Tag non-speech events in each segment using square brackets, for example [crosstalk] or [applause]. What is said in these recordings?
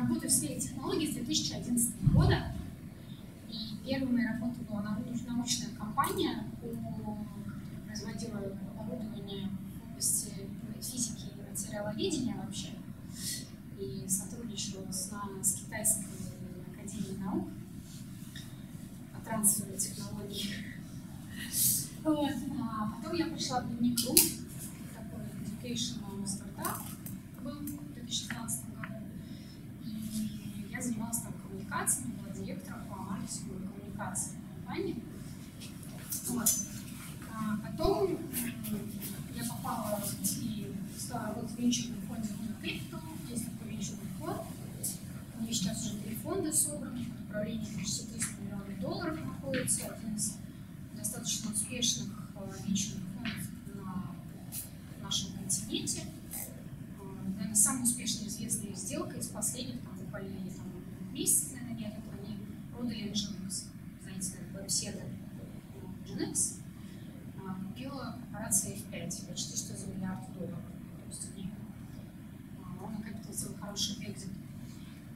работаю в сфере технологий с 2011 года. И первой моей работой была научная компания, производила оборудование в области физики и материаловедения вообще. И сотрудничала с, с Китайской академией наук по трансферу технологий. Вот. А потом я пришла в Дневник.ру, такой educational стартап был в 2016 году. И занималась там коммуникациями, была директором по маркетингу и коммуникации компании. Вот. А потом я попала и стала работать в венчурном фонде Luna Capital. Есть такой венчурный фонд. У меня сейчас уже три фонда собраны, управление почти 300 миллионов долларов находится. Один из достаточно успешных э, венчурных фондов на нашем континенте. Э, наверное, самая успешная известная сделка из последних, там, буквально там, месяцев, наверное, нет, это они продали Nginx. Знаете, как веб-сервер Nginx купила корпорация F5 почти что за миллиард долларов. То есть они ровно Capital сделал хороший экзит.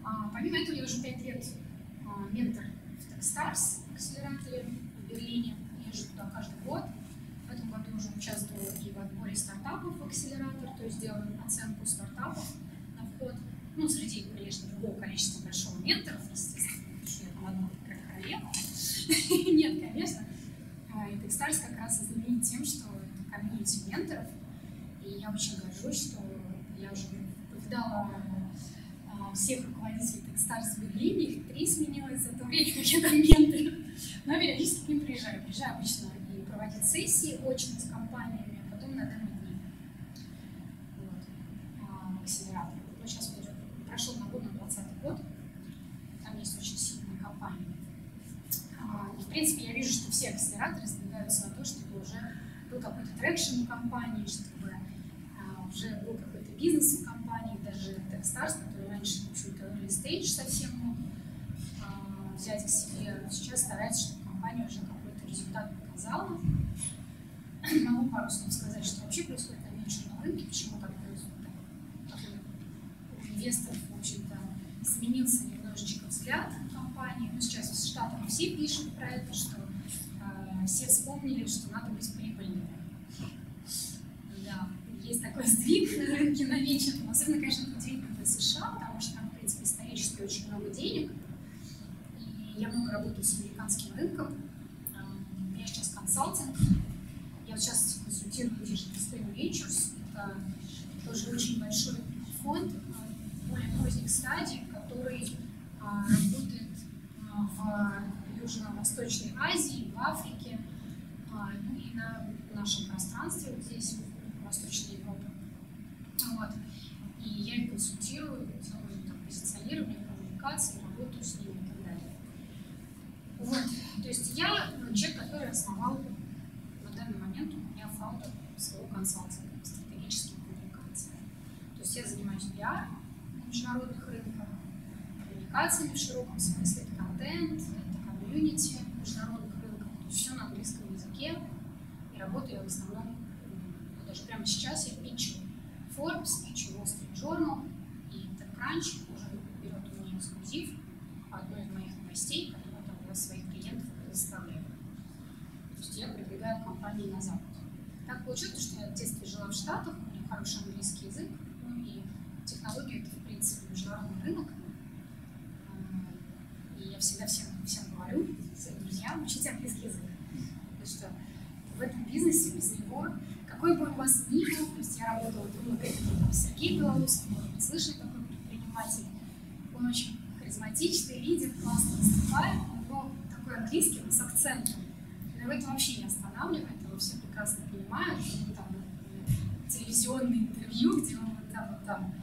А, помимо этого, я уже пять лет а, ментор в Techstars, акселераторе в Берлине езжу туда каждый год. В этом году уже участвую и в отборе стартапов в акселератор, то есть делаю оценку стартапов на вход. Ну, среди, конечно, другого количества большого менторов, естественно, потому что я там одна как королева. Нет, конечно. А, и Techstars как раз и знаменит тем, что это комьюнити менторов. И я очень горжусь, что я уже повидала а, всех руководителей Techstars в Берлине, их три сменилось за то время, как я там ментор. Но периодически к ним приезжаю. Приезжаю обычно и проводить сессии очно с компаниями, а потом на демо-дни. Вот. А, акселератор. Вот сейчас идет, прошел набор на 2020 год. Там есть очень сильные компании. А, и, в принципе, я вижу, что все акселераторы сдвигаются на то, чтобы уже был какой-то traction у компании, чтобы а, уже был какой-то бизнес у компании, даже Techstars, который раньше, stage совсем мог взять к себе, сейчас старается, чтобы компания уже какой-то результат показала. [clears throat] Могу пару слов сказать, что вообще происходит на венчурном рынке, почему так происходит. Такой у инвесторов, в общем-то, сменился немножечко взгляд компании. Ну, сейчас в Штатах все пишут про это, что э, все вспомнили, что надо быть прибыльными. Да, есть такой сдвиг на рынке на венчурном. Особенно, конечно, удивительно для США, там, очень много денег, я много работаю с американским рынком. У меня сейчас консалтинг. Я вот сейчас консультирую Digital Stream Ventures. Это тоже очень большой фонд более поздних стадий, который работает в Южно-Восточной Азии, в Африке, ну и на нашем пространстве вот здесь, в Восточной Европе. Вот. И я их консультирую, делаю там, позиционирование, коммуникации, работаю с ними вот. То есть я человек, который основал на данный момент у меня фаундер своего консалтинга по стратегическим коммуникациям. То есть я занимаюсь пиар на международных рынках, коммуникациями в широком смысле, это контент, это комьюнити международных рынков, то есть все на английском языке. И работаю я в основном, ну, даже прямо сейчас я питчу Forbes, питчу Wall Street Journal, и TechCrunch уже берет у меня эксклюзив по одной из моих новостей, своих клиентов предоставляю. То есть я продвигаю компании на Запад. Так получилось, что я в детстве жила в Штатах, у меня хороший английский язык, технология это, в принципе, международный рынок. И я всегда всем, всем говорю, своим друзьям, учите английский язык. Потому что в этом бизнесе без него, какой бы у вас ни был, то есть я работала Луна там Сергей Белорусский, может быть, слышали такой предприниматель, он очень харизматичный, видит, классно выступает, такой английский, но с акцентом. Но это вообще не останавливает, его все прекрасно понимают. Там, телевизионное интервью, где он вот там, вот там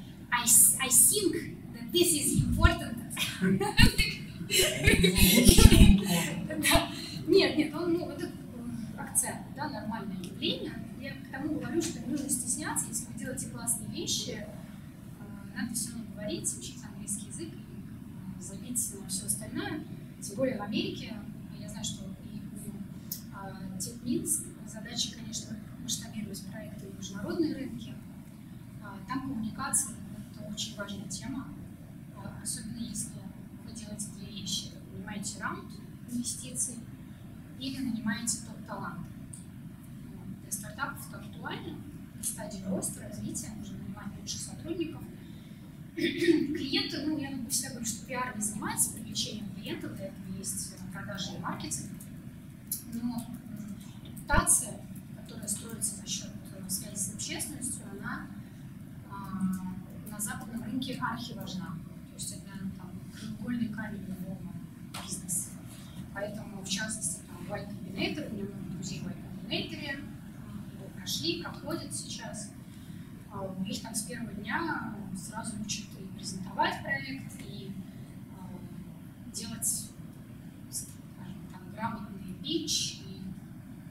I, I think that this is important. Нет, нет, он, ну, это акцент, да, нормальное явление. Я к тому говорю, что не нужно стесняться, если вы делаете классные вещи, надо все равно говорить, учить английский язык и забить на все остальное. Тем более в Америке, я знаю, что и у а, TechMinsk задача, конечно, масштабировать проекты в международные рынки. А, там коммуникация – это очень важная тема. А, особенно если вы делаете две вещи. Нанимаете раунд инвестиций или нанимаете топ-талант. Для стартапов это актуально, в стадии роста, развития, нужно нанимать лучших сотрудников. [clears throat] Клиенты, ну, я всегда говорю, что пиар не занимается привлечением клиентов, для этого есть продажи и маркетинг. Но репутация, которая строится за счет э, связи с общественностью, она а, на западном рынке архи важна. То есть это, наверное, там, краеугольный камень любого бизнеса. Поэтому, в частности, там, Y Combinator, у меня много друзей в Y Combinator, его прошли, проходят сейчас. А у них там с первого дня сразу учат и презентовать проект, и э, делать, скажем, там, грамотный пич,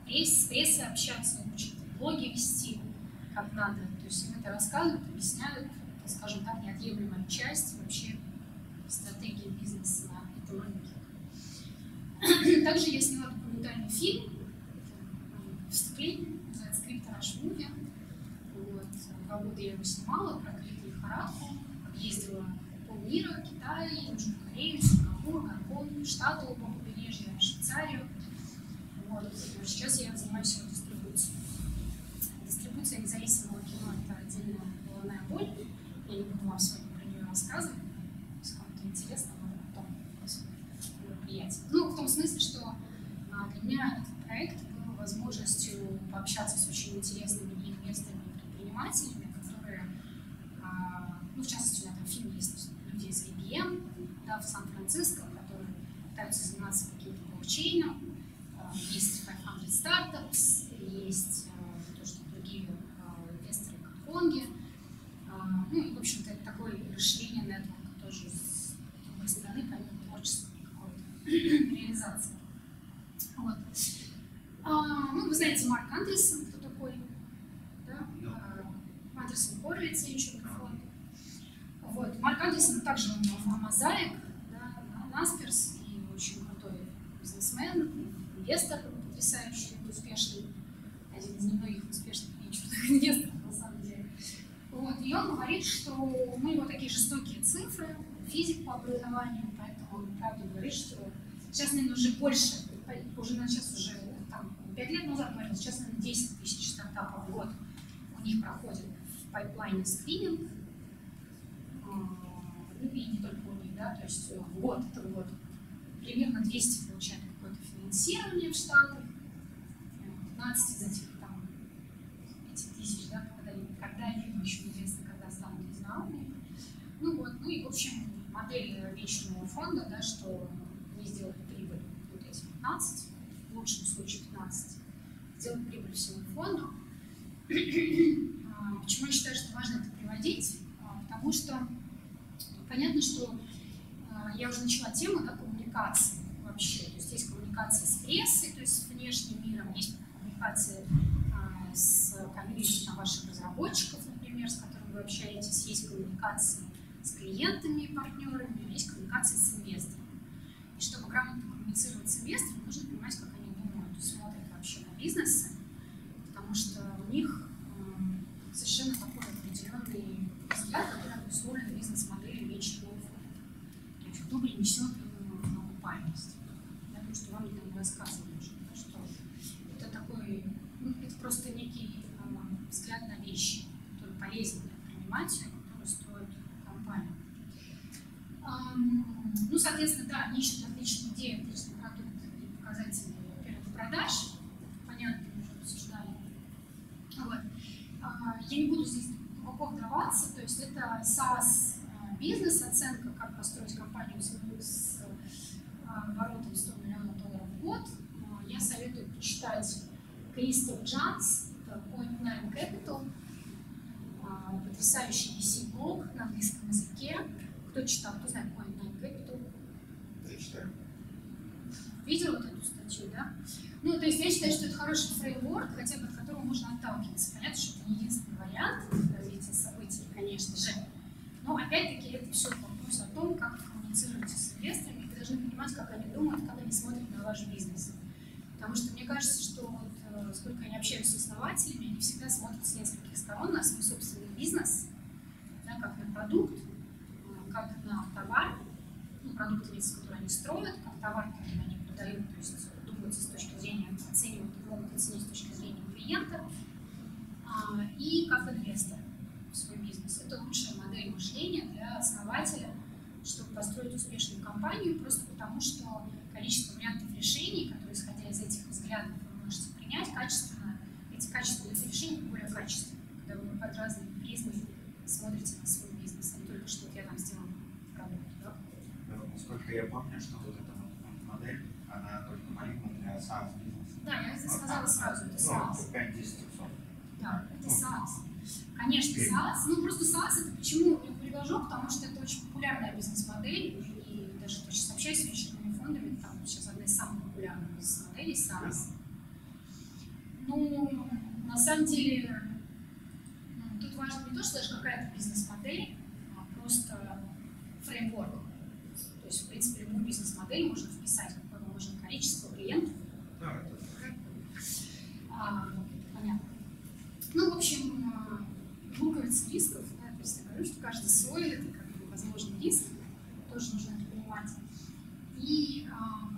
и с прессой общаться, учат блоги вести, как надо. То есть им это рассказывают, объясняют, это, скажем так, неотъемлемая часть вообще стратегии бизнеса на этом рынке. Также я сняла документальный фильм, вступление, называется «Криптонаш Муви». Вот. Два года я его снимала про крипто-лихорадку, объездила полмира, Китай, Южную Корею, Сингапур, Гонконг, Штаты у побережья, Швейцарию. Вот. Сейчас я занимаюсь его дистрибуцией. Дистрибуция независимого кино – это отдельная головная боль. Я не буду вам сегодня про нее рассказывать. Если кому-то интересно, можно потом мероприятие. Ну, в том смысле, что а, для меня этот проект был возможностью пообщаться с очень интересными инвесторами и предпринимателями, которые, а, ну, в частности, у меня там фильм есть люди из IBM, да, в Сан-Франциско, которые пытаются заниматься каким-то блокчейном, а, есть 500 Startups, есть тоже другие инвесторы, как Конги, ну и, в общем-то, это такое расширение нетворка тоже с другой стороны, помимо творчества реализации. Вот. А, ну, вы знаете Марк Андерсон, кто такой? Да? А, Андерсон Хоровиц, венчурный фонд. Вот. Марк Андерсон также у него мозаик, да, Насперс, и очень крутой бизнесмен, инвестор потрясающий, успешный, один из немногих успешных венчурных инвесторов, на самом деле. Вот. И он говорит, что у него такие жестокие цифры, физик по образованию, поэтому он правда говорит, что сейчас, наверное, уже больше, уже на сейчас уже там, 5 лет назад говорил, сейчас, наверное, 10 тысяч стартапов в год у них проходит в пайплайне скрининг, ну и не только у них, да, то есть в год, это в год, примерно 200 получают какое-то финансирование в Штатах, 15 из этих там 5 тысяч, да, когда-либо, когда-либо еще неизвестно, когда станут известны Ну вот, ну и в общем модель вечного фонда, да, что вот эти 15, в лучшем случае 15, сделать прибыль всему фонду. Почему я считаю, что важно это приводить? Потому что понятно, что я уже начала тему да, коммуникации вообще. То есть есть коммуникация с прессой, то есть с внешним миром, есть коммуникация с комьюнити ваших разработчиков, например, с которыми вы общаетесь, есть коммуникация с клиентами и партнерами, есть коммуникация с инвесторами. И чтобы грамотно коммуницировать с инвесторами, нужно понимать, как они думают и смотрят вообще на бизнесы, потому что у них э, совершенно такой определенный взгляд, который обусловлен бизнес-моделью вечного фонда. То есть кто принесет им окупаемость. Я думаю, что вам не рассказывали уже, да, что это такой, ну, это просто некий э, взгляд на вещи, который полезен для предпринимателя, который строит компанию. Ну, соответственно, да, они ищут отличные идеи, отличный продукт и показатели первых продаж. Понятно, мы уже обсуждали. Вот. Я не буду здесь глубоко вдаваться, то есть это SaaS бизнес, оценка, как построить компанию с, с оборотом 100 миллионов долларов в год. Я советую почитать Кристал Джанс, это Point Nine Capital, потрясающий VC-блог на английском языке. Кто читал, кто знает Point Nine Capital? Я читаю. Видел вот эту статью, да? Ну, то есть я считаю, что это хороший фреймворк, хотя бы от которого можно отталкиваться. Понятно, что это не единственный вариант развития событий, конечно же. Но опять-таки это все вопрос о том, как вы коммуницируете с инвесторами, вы должны понимать, как они думают, как они смотрят на ваш бизнес. Потому что мне кажется, что вот э, сколько я общаюсь с основателями, они всегда смотрят с нескольких сторон на свой собственный бизнес, да, как на продукт, как на товар, ну, продукт, который они строят, как товар, который они продают, то есть думается с точки зрения, оценивают, могут оценить с точки зрения клиента, а, и как инвестор в свой бизнес. Это лучшая модель мышления для основателя, чтобы построить успешную компанию, просто потому что количество вариантов решений, которые, исходя из этих взглядов, вы можете принять качественно, эти качественные качественные, когда вы под разными призмами смотрите на свой бизнес, а не только что вот я там сделал продукт. Да? Насколько я помню, что вот эта вот модель, она только валидна для SaaS бизнеса. Да, я это сказала сразу, это SaaS. Ну, 5 10 Да, это SaaS. Конечно, SaaS. Ну, просто SaaS это почему я привожу, потому что это очень популярная бизнес-модель, и даже то, сейчас общаюсь с венчурными фондами, там сейчас одна из самых популярных бизнес-моделей SaaS. Ну, на самом деле, ну, тут важно не то, что даже какая-то бизнес-модель, а просто фреймворк. То есть, в принципе, любую бизнес-модель можно вписать, какое можно количество клиентов. Да, А, понятно. Ну, в общем, луковица рисков, да, то есть я говорю, что каждый свой, это как бы возможный риск, тоже нужно это понимать. И а,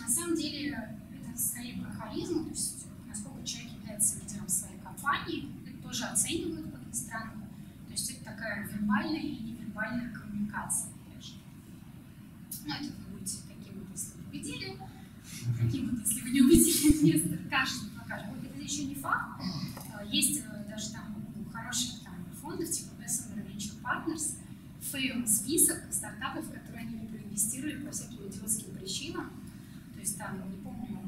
на самом деле это скорее про харизму, то есть насколько человек является лидером своей компании, это тоже оценивают, как ни странно. То есть это такая вербальная и невербальная коммуникация. конечно. Ну, это вы будете каким вот, если вы убедили, каким вот, если вы не убедили инвестор, каждый покажет. Вот это еще не факт. А, Есть э, даже там хороших там, фондов, типа Bessemer Venture Partners, fail список стартапов, в которые они проинвестировали по всяким идиотским причинам. То есть там, не помню,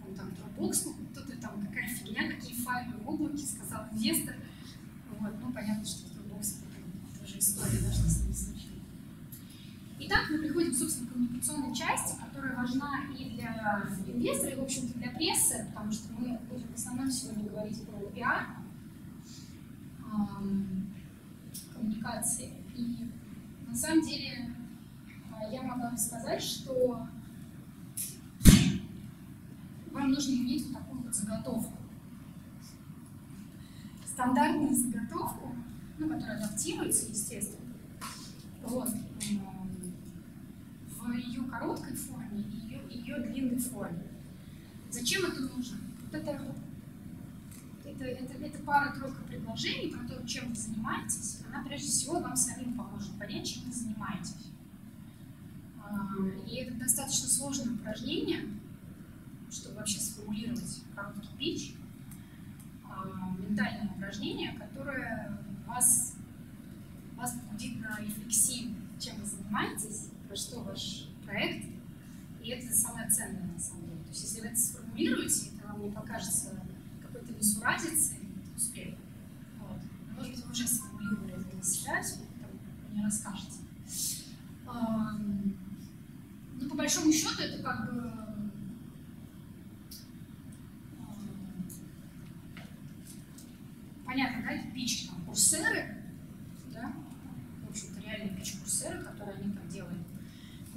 помню, там Dropbox, ну, кто-то там какая фигня, какие файлы в облаке, сказал инвестор. Вот, ну, понятно, что Dropbox это тоже история, да, что с ними случилось. Итак, мы приходим, собственно, коммуникационной части, которая важна и для инвестора, и, в общем-то, для прессы, потому что мы будем в основном сегодня говорить про пиар, коммуникации. И на самом деле а, я могу вам сказать, что вам нужно иметь вот такую вот заготовку. Стандартную заготовку, ну, которая адаптируется, естественно. Вот. В ее короткой форме и ее, ее длинной форме. Зачем это нужно? Вот это, это, это, это пара-тройка предложений про то, чем вы занимаетесь. Она прежде всего вам самим поможет понять, чем вы занимаетесь. А, И это достаточно сложное упражнение, чтобы вообще сформулировать короткий пич. А, Ментальное упражнение, которое вас, вас побудит на рефлексию, чем вы занимаетесь, про что ваш проект. И это самое ценное на самом деле. То есть если вы это сформулируете, это вам не покажется какой-то несуразицей, это успех. Вот. Может быть, вы уже сформулировали это для себя, там не расскажете. Ну, по большому счету, это как бы понятно, да, пич там курсеры, да, в общем-то, реальный пич курсеры, который они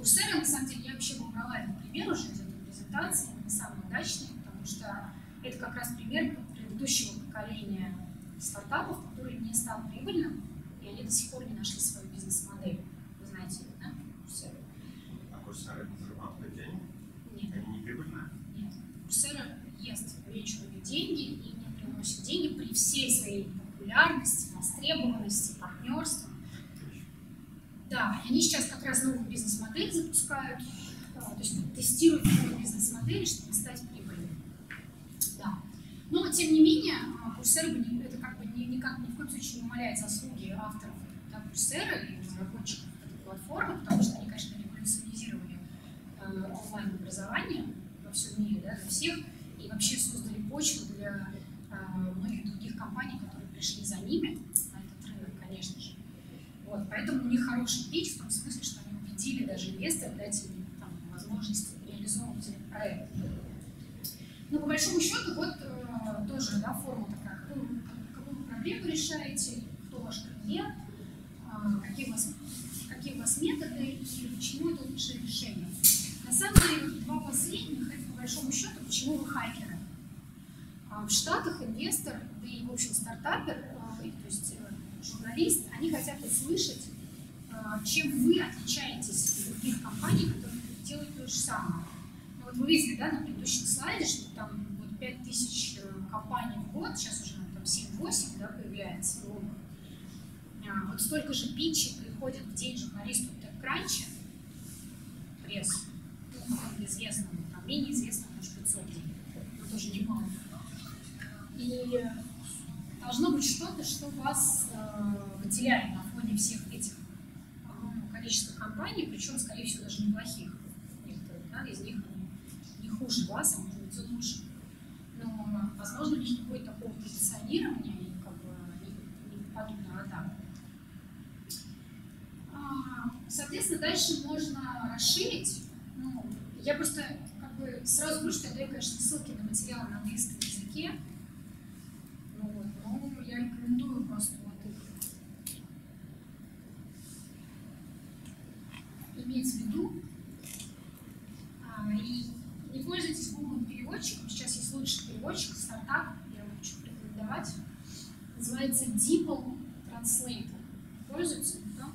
Курсеры, на самом деле, я вообще убрала этот пример уже из этой презентации, не самый удачный, потому что это как раз пример предыдущего поколения стартапов, который не стал прибыльным, и они до сих пор не нашли свою бизнес-модель. Вы знаете, да, курсеры? А курсеры не зарабатывают денег? Нет. Они не прибыльные? Нет. Курсера ест венчурные деньги и не приносит деньги при всей своей популярности, востребованности, партнерства. Да, они сейчас как раз новую бизнес-модель запускают, а, то есть тестируют новую бизнес-модель, чтобы стать прибыльными. Да. Но, тем не менее, а, не- это как бы ни, никак, ни в коем случае не умаляет заслуги авторов да, Курсера и разработчиков этой платформы, потому что они, конечно, революционизировали э, онлайн-образование во всем мире, да, для всех, и вообще создали почву для э, многих других компаний, которые пришли за ними на этот рынок, конечно же. Вот, поэтому у них хороший пич в том смысле, что они убедили даже инвесторов дать им там, возможность реализовывать этот проект. Но по большому счету, вот э, тоже да, форма такая, какую, какую проблему решаете, кто ваш клиент, э, какие, у вас, какие у вас методы и почему это лучшее решение. На самом деле, два последних, это по большому счету, почему вы хакеры. А В Штатах инвестор, да и, в общем, стартапер, и, то есть э, журналист, они хотят услышать э, чем вы отличаетесь от других компаний, которые делают то же самое. Ну, вот вы видели, да, на предыдущем слайде, что там вот 5000 э, компаний в год, сейчас уже там 7-8, да, появляется новых. А, вот столько же питчей приходит в день журналисту TechCrunch, пресс, ну, известному, там, менее известному, может, 500 дней, но тоже немало. И должно быть что-то, что вас э, выделяет на фоне всех этих огромного количества компаний, причем, скорее всего, даже неплохих. Некоторые да, из них не хуже вас, а может быть лучше. Но, возможно, у них не будет такого позиционирования и как бы не, не попадут на атаку. А, соответственно, дальше можно расширить. Ну, я просто как бы сразу говорю, что я даю, конечно, ссылки на материалы на английском языке. Ну, вот, но я рекомендую просто вот их иметь в виду. А, и не пользуйтесь Google переводчиком. Сейчас есть лучший переводчик, стартап, я его хочу порекомендовать. Называется DeepL Translator. Пользуются? Да?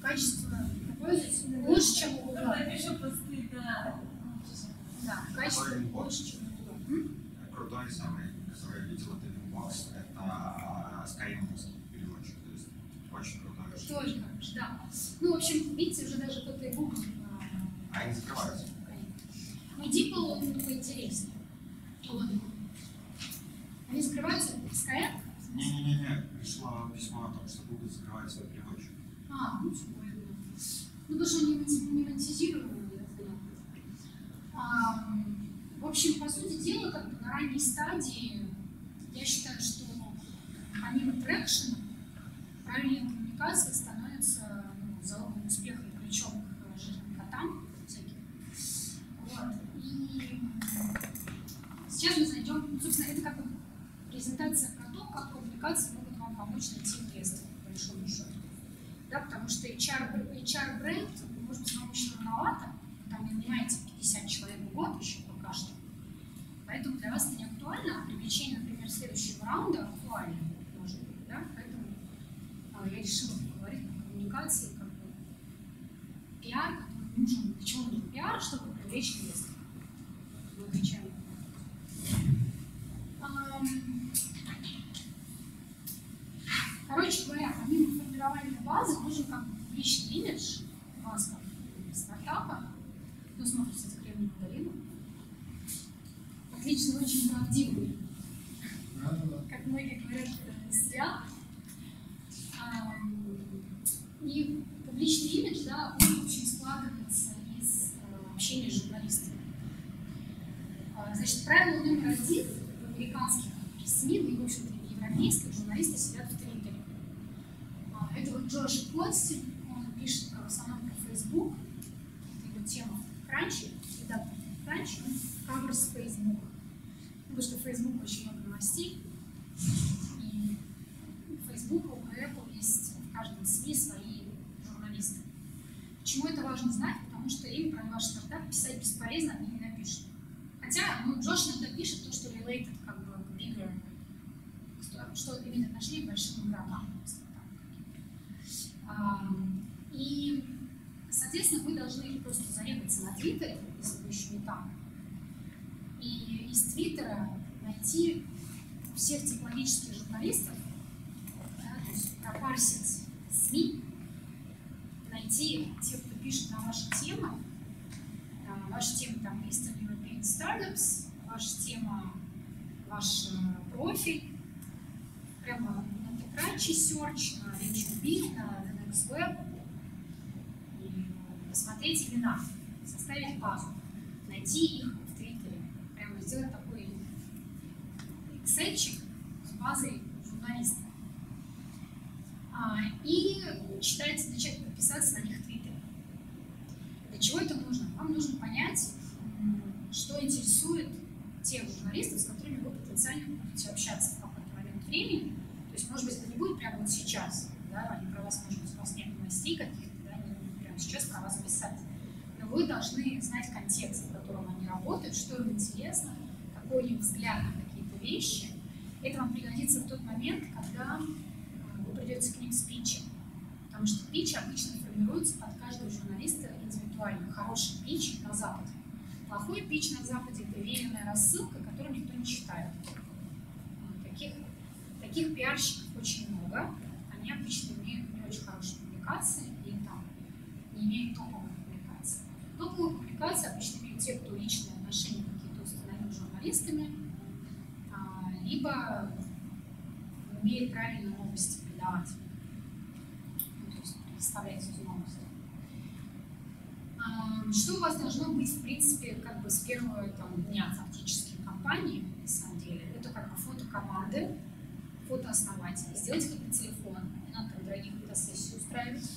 Качество пользуйтесь лучше, чем у Google. Пишу посты, да. Да, качество лучше, чем у Google. Крутой самый, который я видел, это Inbox, это скайенговский переводчик, то есть очень крутой. Тоже хорошо, да. Ну, в общем, видите, уже даже кто-то и Google А они закрываются. но DeepL, он поинтереснее. Он. Они закрываются в Skype. Не-не-не, пришло письмо о том, что Google закрывает свой переводчик. А, ну, все понятно. Ну, потому что они не поняла. А, В общем, по сути дела, как бы на ранней стадии, я считаю, что помимо трекшена, process Джош Плотстин, он пишет в основном про Facebook, его тема в Кранче, редактор в Кранче, он каверс Facebook. Потому что Facebook очень много новостей, и у Facebook, у Apple есть в каждом СМИ свои журналисты. Почему это важно знать? Потому что им про ваш стартап писать бесполезно, они не напишут. Хотя, ну, Джош иногда пишет то, что related как бы к bigger, что, что имеет отношение к большим игрокам. Ам, И, соответственно, вы должны просто зарегаться на Твиттере, если вы еще не там, и из Твиттера найти всех технологических журналистов, да, то есть пропарсить СМИ, найти тех, кто пишет на ваши темы, а, ваша тема там Eastern European Startups, ваша тема, ваш э, профиль, прямо на TechCrunch Search, на HUB, на The Web, и посмотреть имена, составить базу, найти их в Твиттере, прямо сделать такой excel с базой журналистов. А, и читать, начать подписаться на них в Твиттере. Для чего это нужно? Вам нужно понять, что интересует тех журналистов, с которыми вы потенциально будете общаться в какой-то момент времени. То есть, может быть, это не будет прямо вот сейчас, да, они про вас, может быть, у вас нет новостей каких-то, да, они будут прямо сейчас про вас писать. Но вы должны знать контекст, в котором они работают, что им интересно, какой у них взгляд на какие-то вещи. Это вам пригодится в тот момент, когда э, вы придете к ним с питчем. Потому что пич обычно формируется под каждого журналиста индивидуально. Хороший пич на Западе. Плохой пич на Западе – это веренная рассылка, которую никто не читает. Таких, таких пиарщиков очень много. Они обычно имеют не очень хорошие публикации и там не имеют топовых публикаций. Топовые публикации обычно имеют те, кто личные отношения какие-то установил с журналистами, а, либо умеет правильно новости передавать, ну, то есть представлять эти новости. Что у вас должно быть, в принципе, как бы с первого там, дня фактически компании, на самом деле? Это как бы фото команды, фото основателей. Сделайте как бы телефон, не надо там дорогих фотосессий устраивать,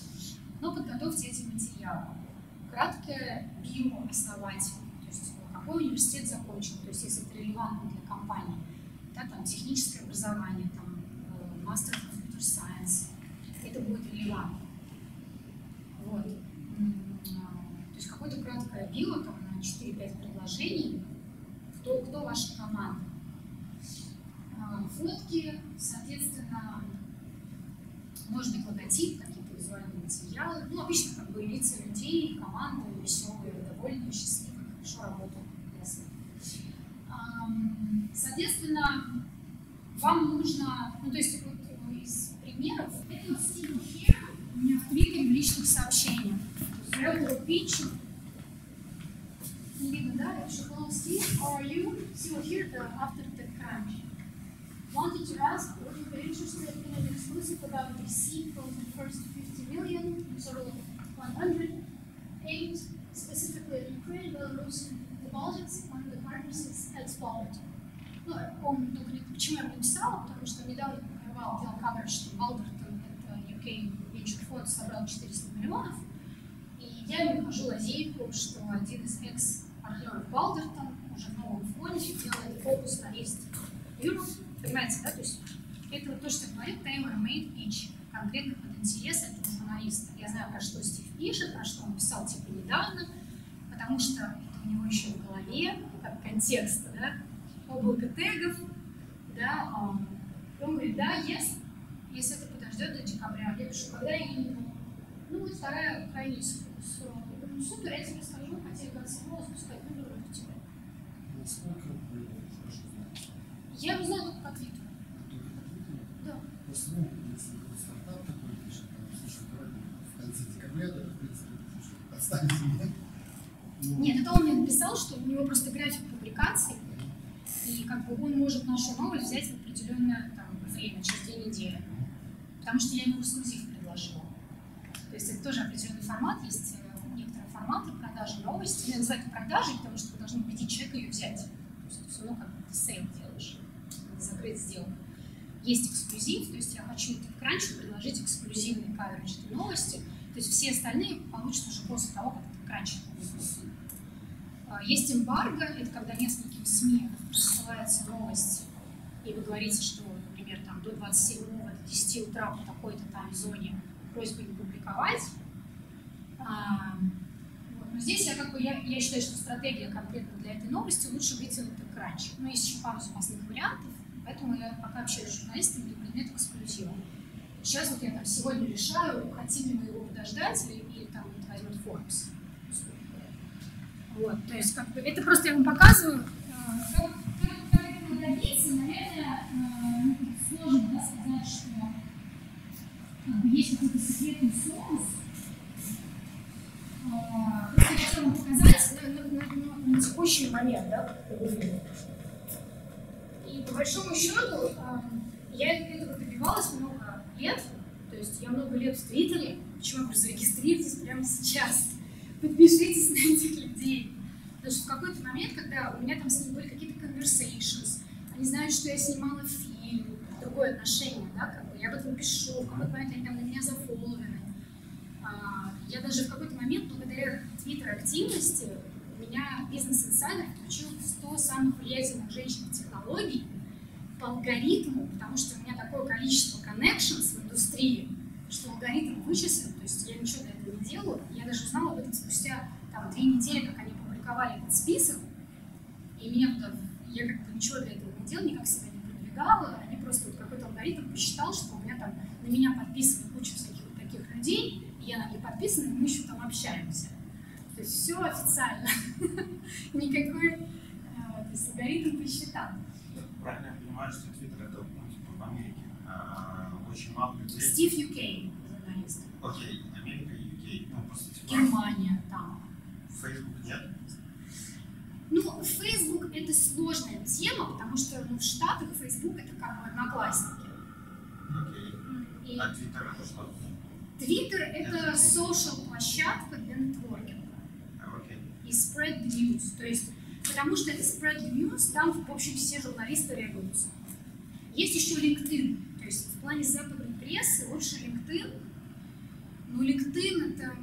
но подготовьте эти материалы. Краткое био основателя, то есть какой университет закончил, то есть если это релевантно для компании, да, там техническое образование, там мастер в компьютер сайенс, это будет релевантно. Вот. То есть какое-то био, там на 4-5 предложений, кто, кто ваша команда. А, фотки, соответственно, может быть логотип, какие-то визуальные материалы. Ну, обычно как бы лица людей, команды веселые, довольные, счастливые, хорошо работают. Соответственно, вам нужно, ну то есть вот из примеров, это Хер у меня в Твиттере в личных сообщениях. Рэперу Питчу. Либо, да, я пишу, hello Steve, how are you? Steve here, the after the crunch. Wanted to ask, would you be interested in an exclusive about VC from the first 50 million, of 100, aimed specifically at Ukraine, Belarus, and the Baltics, of the partners is Export. Ну, он только не почему я ему написала, потому что недавно покрывал, делал кавер, что Балдертон, это UK Venture Fund, собрал 400 миллионов, и я ему хожу лазейку, что один из экс-партнеров Балдертон уже в новом фонде делает фокус на лист Europe, понимаете, да, то есть это вот то, что я говорю, tailor-made pitch, конкретно под интерес этого журналиста. Я знаю, про что Стив пишет, про что он писал типа недавно, потому что это у него еще в голове, как контекст, да, облако тегов, да, он говорит, да, yes, если это подождет до декабря. Я пишу, когда я не Ну, вот вторая крайняя срок. Ну, супер, я тебе расскажу, хотя конце Насколько вы хорошо знаете? Я знаю только по Твиттеру. Только по Твиттеру? Да. Просто, ну, если какой стартап такой пишет, там, слушай, давай в конце декабря, да, в принципе, слушай, отстаньте меня. Ну, Нет, это он мне написал, что у него просто график публикаций, и как бы он может нашу новость взять в определенное там, время, через две недели. Потому что я ему эксклюзив предложила. То есть это тоже определенный формат, есть э, некоторые форматы продажи новости. Я называю это продажей, потому что вы должны убедить человека ее взять. То есть все равно как ты sale делаешь, закрыть сделку. Есть эксклюзив, то есть я хочу это раньше предложить эксклюзивный coverage этой новости. То есть все остальные получат уже после того, как это раньше публикуется. А, Есть эмбарго, это когда нескольким СМИ рассылается новость, и вы говорите, что, например, там, до 27 до 10 утра по такой-то там зоне просьба не публиковать. Но здесь я, как бы, я, я считаю, что стратегия конкретно для этой новости лучше вытянуть так раньше. Но есть еще пару запасных вариантов, поэтому я пока общаюсь с журналистами для предмета эксклюзива. Сейчас вот я там сегодня решаю, хотим ли мы его подождать или, или там это возьмет Forbes. Вот, то есть как бы это просто я вам показываю, э, как, как, как этого добиться, наверное, э, сложно сказать, что есть какой-то секретный соус. Я хотела показать на, на, на, на- текущий момент, да. И по большому счету я этого добивалась много лет, то есть я много лет в Твиттере, почему вы зарегистрируйтесь прямо сейчас подпишитесь на этих людей. Потому что в какой-то момент, когда у меня там с ними были какие-то conversations, они знают, что я снимала фильм, другое отношение, да, как бы я об этом пишу, в какой-то момент они там на меня зафолловены. Я даже в какой-то момент, благодаря твиттер-активности, у меня бизнес-инсайдер включил 100 самых влиятельных женщин технологий по алгоритму, потому что у меня такое количество connections в индустрии, что алгоритм вычислил, то есть я ничего для этого не делаю. Я даже узнала об этом спустя там, две недели, как они публиковали этот список, и меня туда, я как бы ничего для этого не делала, никак себя не продвигала, они просто вот какой-то алгоритм посчитал, что у меня там на меня подписаны куча всяких вот таких людей, я на них подписана, мы еще там общаемся. То есть все официально. [laughs] Никакой э, то есть алгоритм посчитан. Правильно я понимаю, что Твиттер это ну, типа в Америке а, очень мало людей. Стив Юкей, журналист. Окей, Америка и UK, ну просто типа Германия там. Facebook нет. Ну, Facebook это сложная тема, потому что ну, в Штатах Facebook это как бы одноклассники. Окей. И А Твиттер это что? Twitter это social площадка для нетворкинга. И spread the news. То есть, потому что это spread the news, там, в общем, все журналисты регулятся. Есть еще LinkedIn. То есть, в плане западной прессы лучше LinkedIn. Но LinkedIn это,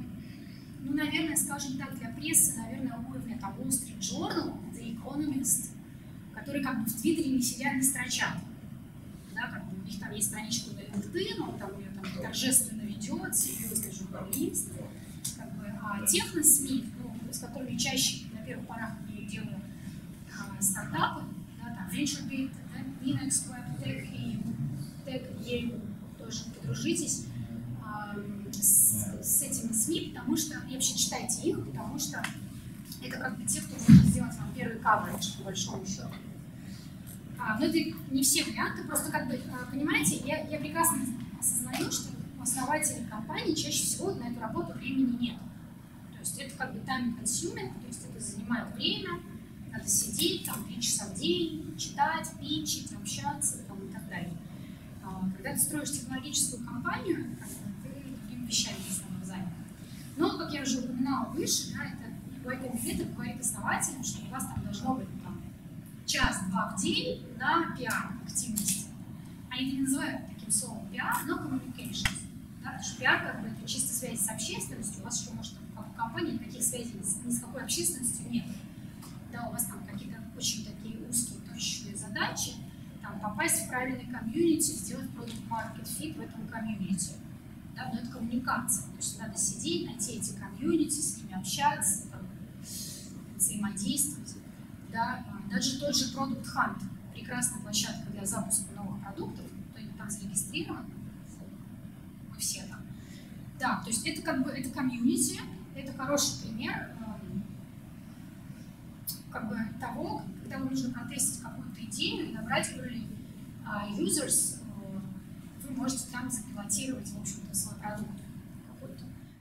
ну, наверное, скажем так, для прессы, наверное, уровня там Wall Street Journal, The Economist, которые как бы в Твиттере не сидят, не строчат. Да, как бы у них там есть страничка на LinkedIn, он там ее там торжественно ведет, серьезный журналист. Как бы, а техно-СМИ, ну, которыми чаще на первых порах я делаю а, стартапы, да, там VentureBeat, да, Linux, WebTech и Tech.eu, тоже подружитесь а, с, с этими СМИ, потому что, и вообще читайте их, потому что это как бы те, кто может сделать вам первый каверидж, по большому счету. А, но это не все варианты, просто как бы, а, понимаете, я, я прекрасно осознаю, что у основателей компании чаще всего на эту работу времени нет. Есть это как бы time consuming, то есть это занимает время, надо сидеть там три часа в день, читать, питчить, общаться там, и так далее. А, Когда ты строишь технологическую компанию, ты другими вещами основном занят. Но, как я уже упоминала выше, да, это любой кабинет говорит основателям, что у вас там должно быть там, час-два в день на пиар активности. Они это не называют таким словом пиар, но communications. Да, потому что пиар как бы это чисто связь с общественностью, у вас еще может компании никаких связей ни с, какой общественностью нет. Да, у вас там какие-то очень такие узкие точечные задачи, там попасть в правильный комьюнити, сделать продукт market fit в этом комьюнити. Да, но это коммуникация. То есть надо сидеть, найти эти комьюнити, с ними общаться, там, взаимодействовать. Да. А, Даже тот же Product Hunt, прекрасная площадка для запуска новых продуктов, кто-нибудь там зарегистрирован, мы все там. Да, то есть это как бы это комьюнити, это хороший пример эм, как бы того, когда вам нужно протестить какую-то идею набрать early а, users, э, вы можете там запилотировать, в общем-то, свой продукт.